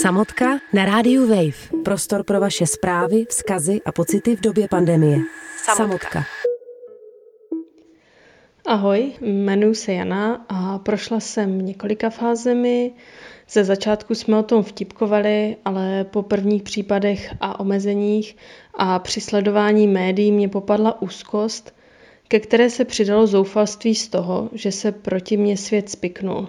Samotka na rádiu Wave. Prostor pro vaše zprávy, vzkazy a pocity v době pandemie. Samotka. Samotka. Ahoj, jmenuji se Jana a prošla jsem několika fázemi. Ze začátku jsme o tom vtipkovali, ale po prvních případech a omezeních a při sledování médií mě popadla úzkost, ke které se přidalo zoufalství z toho, že se proti mně svět spiknul.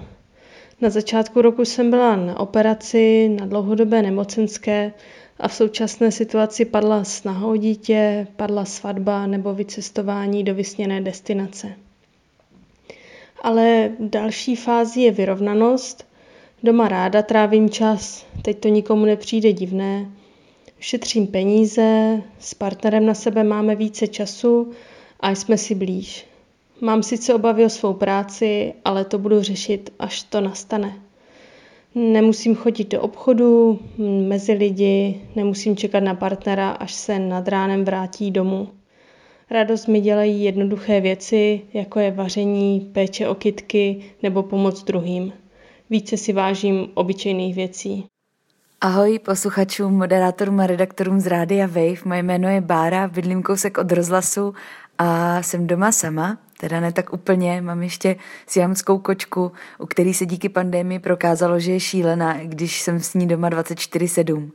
Na začátku roku jsem byla na operaci, na dlouhodobé nemocenské a v současné situaci padla snaha o dítě, padla svatba nebo vycestování do vysněné destinace. Ale další fází je vyrovnanost. Doma ráda trávím čas, teď to nikomu nepřijde divné. Šetřím peníze, s partnerem na sebe máme více času a jsme si blíž. Mám sice obavy o svou práci, ale to budu řešit, až to nastane. Nemusím chodit do obchodu, mezi lidi, nemusím čekat na partnera, až se nad ránem vrátí domů. Radost mi dělají jednoduché věci, jako je vaření, péče o kytky nebo pomoc druhým. Více si vážím obyčejných věcí. Ahoj posluchačům, moderátorům a redaktorům z Rádia Wave. Moje jméno je Bára, bydlím kousek od rozhlasu a jsem doma sama, teda ne tak úplně, mám ještě siamskou kočku, u který se díky pandemii prokázalo, že je šílená, když jsem s ní doma 24-7.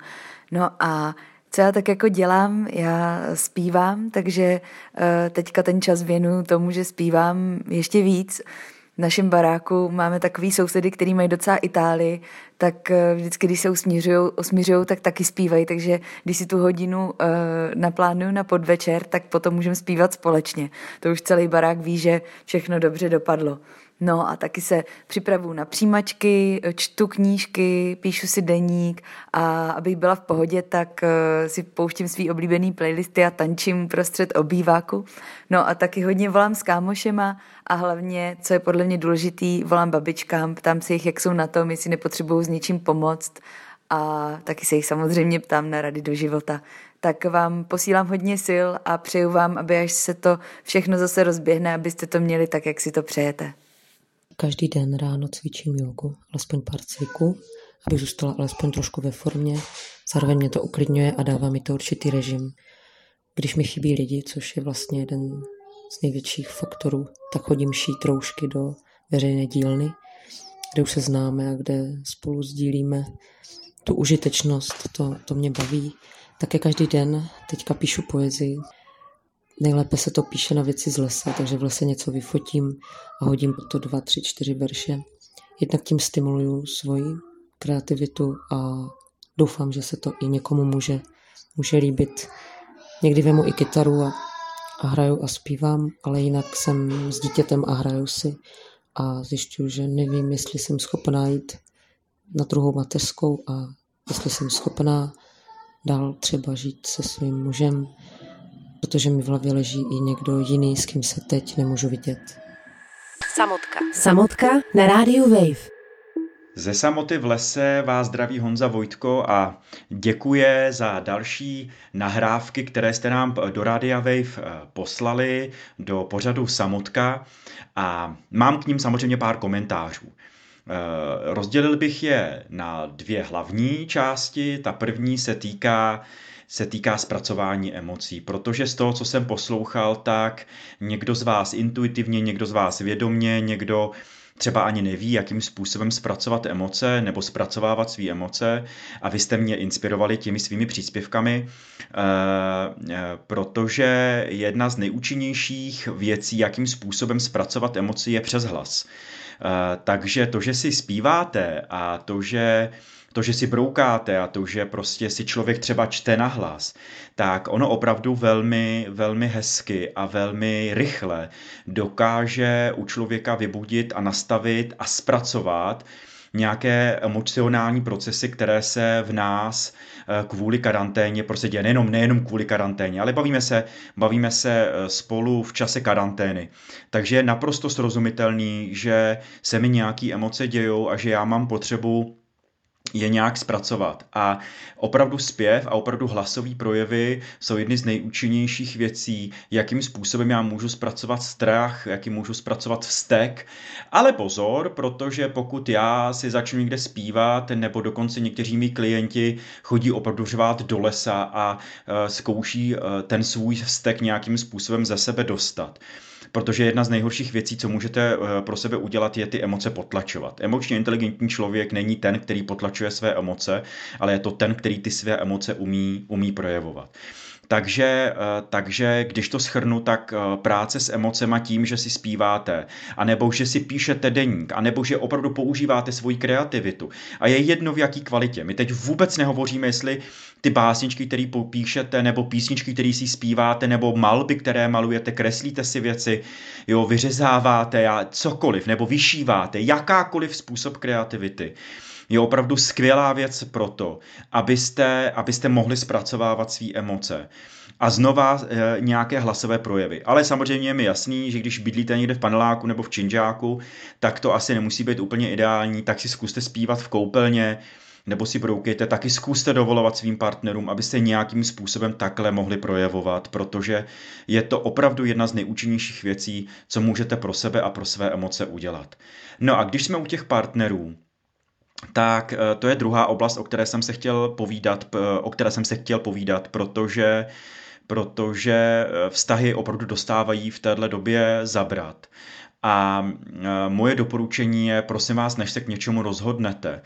No a co já tak jako dělám, já zpívám, takže eh, teďka ten čas věnuju tomu, že zpívám ještě víc. V našem baráku máme takový sousedy, který mají docela Itálii, tak eh, vždycky, když se usmířují, tak taky zpívají, takže když si tu hodinu uh, naplánuju na podvečer, tak potom můžeme zpívat společně. To už celý barák ví, že všechno dobře dopadlo. No a taky se připravuju na přijímačky, čtu knížky, píšu si deník a abych byla v pohodě, tak uh, si pouštím svý oblíbený playlisty a tančím prostřed obýváku. No a taky hodně volám s kámošema a hlavně, co je podle mě důležitý, volám babičkám, ptám se jich, jak jsou na tom, jestli nepotřebují s něčím pomoct a taky se jich samozřejmě ptám na rady do života. Tak vám posílám hodně sil a přeju vám, aby až se to všechno zase rozběhne, abyste to měli tak, jak si to přejete. Každý den ráno cvičím jogu, alespoň pár cviků, abych zůstala alespoň trošku ve formě. Zároveň mě to uklidňuje a dává mi to určitý režim. Když mi chybí lidi, což je vlastně jeden z největších faktorů, tak chodím šít roušky do veřejné dílny, kde už se známe a kde spolu sdílíme tu užitečnost, to, to mě baví. Také každý den teďka píšu poezii, Nejlépe se to píše na věci z lesa, takže v lese něco vyfotím a hodím to dva, tři, čtyři verše. Jednak tím stimuluju svoji kreativitu a doufám, že se to i někomu může, může líbit. Někdy vemu i kytaru a, a hraju a zpívám, ale jinak jsem s dítětem a hraju si a zjišťuju, že nevím, jestli jsem schopná jít na druhou mateřskou a jestli jsem schopná dál třeba žít se svým mužem, protože mi v hlavě leží i někdo jiný, s kým se teď nemůžu vidět. Samotka. Samotka na rádiu Wave. Ze samoty v lese vás zdraví Honza Vojtko a děkuje za další nahrávky, které jste nám do Rádia Wave eh, poslali do pořadu Samotka a mám k ním samozřejmě pár komentářů. Eh, rozdělil bych je na dvě hlavní části. Ta první se týká se týká zpracování emocí, protože z toho, co jsem poslouchal, tak někdo z vás intuitivně, někdo z vás vědomně, někdo třeba ani neví, jakým způsobem zpracovat emoce nebo zpracovávat své emoce a vy jste mě inspirovali těmi svými příspěvkami, eh, eh, protože jedna z nejúčinnějších věcí, jakým způsobem zpracovat emoci, je přes hlas. Eh, takže to, že si zpíváte a to, že to, že si broukáte a to, že prostě si člověk třeba čte na hlas, tak ono opravdu velmi, velmi hezky a velmi rychle dokáže u člověka vybudit a nastavit a zpracovat nějaké emocionální procesy, které se v nás eh, kvůli karanténě prostě děje. Nejenom, nejenom kvůli karanténě, ale bavíme se, bavíme se eh, spolu v čase karantény. Takže je naprosto srozumitelný, že se mi nějaké emoce dějou a že já mám potřebu je nějak zpracovat. A opravdu zpěv a opravdu hlasový projevy jsou jedny z nejúčinnějších věcí, jakým způsobem já můžu zpracovat strach, jakým můžu zpracovat vztek. Ale pozor, protože pokud já si začnu někde zpívat, nebo dokonce někteří mý klienti chodí opravdu řvát do lesa a e, zkouší e, ten svůj vztek nějakým způsobem ze sebe dostat protože jedna z nejhorších věcí, co můžete eh, pro sebe udělat, je ty emoce potlačovat. Emočně inteligentní člověk není ten, který potlačuje své emoce, ale je to ten, který ty své emoce umí, umí projevovat. Takže, eh, takže když to schrnu, tak eh, práce s emocema tím, že si zpíváte, anebo že si píšete deník, anebo že opravdu používáte svoji kreativitu. A je jedno v jaký kvalitě. My teď vůbec nehovoříme, jestli ty básničky, které popíšete, nebo písničky, které si zpíváte, nebo malby, které malujete, kreslíte si věci, jo, vyřezáváte, cokoliv, nebo vyšíváte, jakákoliv způsob kreativity je opravdu skvělá věc pro to, abyste, abyste mohli zpracovávat své emoce a znova e, nějaké hlasové projevy. Ale samozřejmě je mi jasný, že když bydlíte někde v paneláku nebo v činžáku, tak to asi nemusí být úplně ideální, tak si zkuste zpívat v koupelně, nebo si broukejte, taky zkuste dovolovat svým partnerům, abyste nějakým způsobem takhle mohli projevovat, protože je to opravdu jedna z nejúčinnějších věcí, co můžete pro sebe a pro své emoce udělat. No a když jsme u těch partnerů, tak eh, to je druhá oblast, o které jsem se chtěl povídat, o které jsem se chtěl povídat, protože protože eh, vztahy opravdu dostávají v téhle době zabrat. A eh, moje doporučení je, prosím vás, než se k něčemu rozhodnete,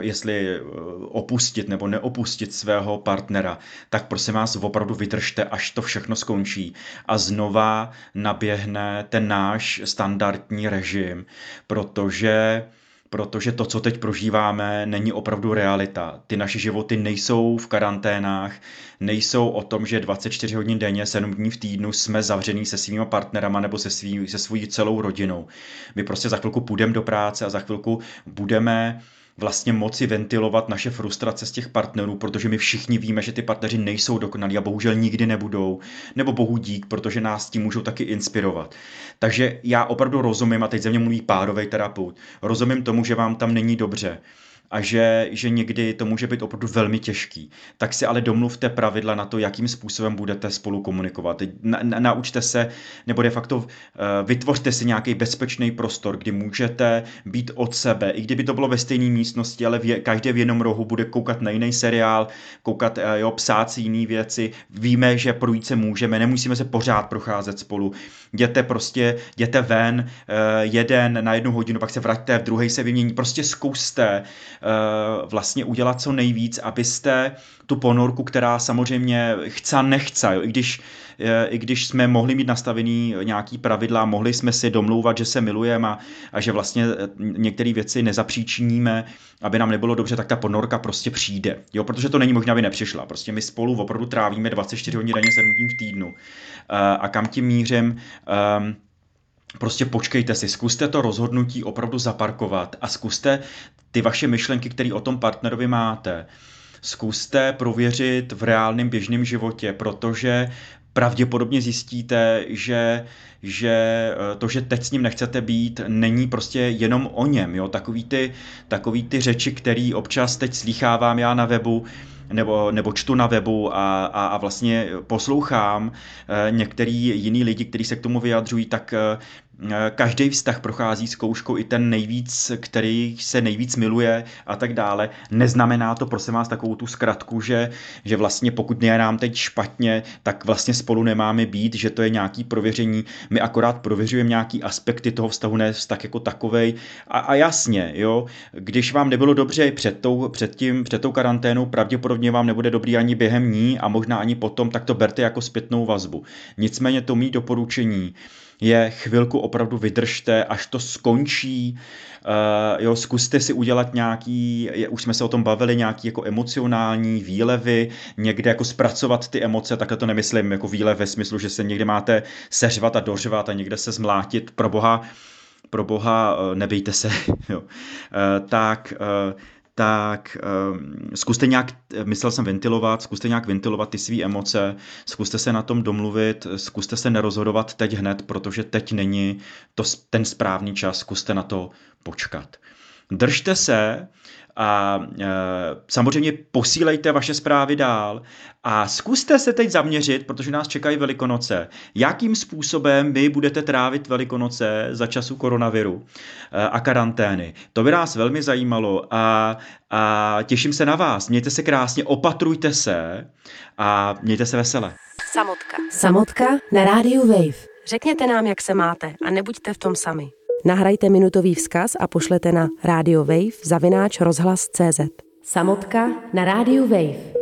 jestli opustit nebo neopustit svého partnera, tak prosím vás, opravdu vydržte, až to všechno skončí a znova naběhne ten náš standardní režim, protože protože to, co teď prožíváme, není opravdu realita. Ty naše životy nejsou v karanténách, nejsou o tom, že 24 hodin denně, 7 dní v týdnu jsme zavřený se svými partnerama nebo se, svý, se svou celou rodinou. My prostě za chvilku půjdeme do práce a za chvilku budeme vlastně moci ventilovat naše frustrace z těch partnerů, protože my všichni víme, že ty partneři nejsou dokonalí a bohužel nikdy nebudou, nebo bohu dík, protože nás tím můžou taky inspirovat. Takže já opravdu rozumím, a teď ze mě mluví párový terapeut, rozumím tomu, že vám tam není dobře, a že, že někdy to může být opravdu velmi těžký. Tak si ale domluvte pravidla na to, jakým způsobem budete spolu komunikovat. Na, na, naučte se, nebo de facto uh, vytvořte si nějaký bezpečný prostor, kdy můžete být od sebe, i kdyby to bylo ve stejné místnosti, ale v, každý v jednom rohu bude koukat na jiný seriál, koukat, uh, jo, psát si jiné věci. Víme, že projít se můžeme, nemusíme se pořád procházet spolu. Jděte prostě, jděte ven, uh, jeden na jednu hodinu, pak se vraťte, v druhé se vymění. Prostě zkuste vlastně udělat co nejvíc, abyste tu ponorku, která samozřejmě chce nechce, jo, i když eh, i když jsme mohli mít nastavený nějaký pravidla, mohli jsme si domlouvat, že se milujeme a, a že vlastně eh, některé věci nezapříčiníme, aby nám nebylo dobře, tak ta ponorka prostě přijde. Jo, protože to není možná, aby nepřišla. Prostě my spolu opravdu trávíme 24 hodin denně 7 dní v týdnu. A kam tím mířím? Um, Prostě počkejte si, zkuste to rozhodnutí opravdu zaparkovat a zkuste ty vaše myšlenky, které o tom partnerovi máte, zkuste prověřit v reálném běžném životě, protože pravděpodobně zjistíte, že, že eh, to, že teď s ním nechcete být, není prostě jenom o něm. Jo? Takový, ty, takový ty řeči, které občas teď slýchávám já na webu, nebo, nebo čtu na webu a, a, a vlastně poslouchám e, některý jiný lidi, kteří se k tomu vyjadřují, tak e, každý vztah prochází zkouškou i ten nejvíc, který se nejvíc miluje a tak dále. Neznamená to, prosím vás, takovou tu zkratku, že, že vlastně pokud je nám teď špatně, tak vlastně spolu nemáme být, že to je nějaký prověření. My akorát prověřujeme nějaký aspekty toho vztahu, ne vztah jako takovej. A, a jasně, jo, když vám nebylo dobře před tou, před, tím, před tou karanténou, pravděpodobně vám nebude dobrý ani během ní a možná ani potom, tak to berte jako zpětnou vazbu. Nicméně to mý doporučení je chvilku opravdu vydržte, až to skončí, uh, jo, zkuste si udělat nějaký, je, už jsme se o tom bavili, nějaký jako emocionální výlevy, někde jako zpracovat ty emoce, takhle to nemyslím jako výlev ve smyslu, že se někde máte seřvat a dořvat a někde se zmlátit, pro boha, pro boha, uh, nebejte se, jo. Uh, tak uh, tak um, zkuste nějak, myslel jsem ventilovat, zkuste nějak ventilovat ty své emoce, zkuste se na tom domluvit, zkuste se nerozhodovat teď hned, protože teď není to, ten správný čas, zkuste na to počkat. Držte se a e, samozřejmě posílejte vaše zprávy dál a zkuste se teď zaměřit, protože nás čekají Velikonoce, jakým způsobem vy budete trávit Velikonoce za času koronaviru e, a karantény. To by nás velmi zajímalo a, a těším se na vás. Mějte se krásně, opatrujte se a mějte se vesele. Samotka. Samotka na rádiu Wave. Řekněte nám, jak se máte a nebuďte v tom sami. Nahrajte minutový vzkaz a pošlete na Radio Wave zavináč rozhlas CZ. Samotka na rádiu Wave.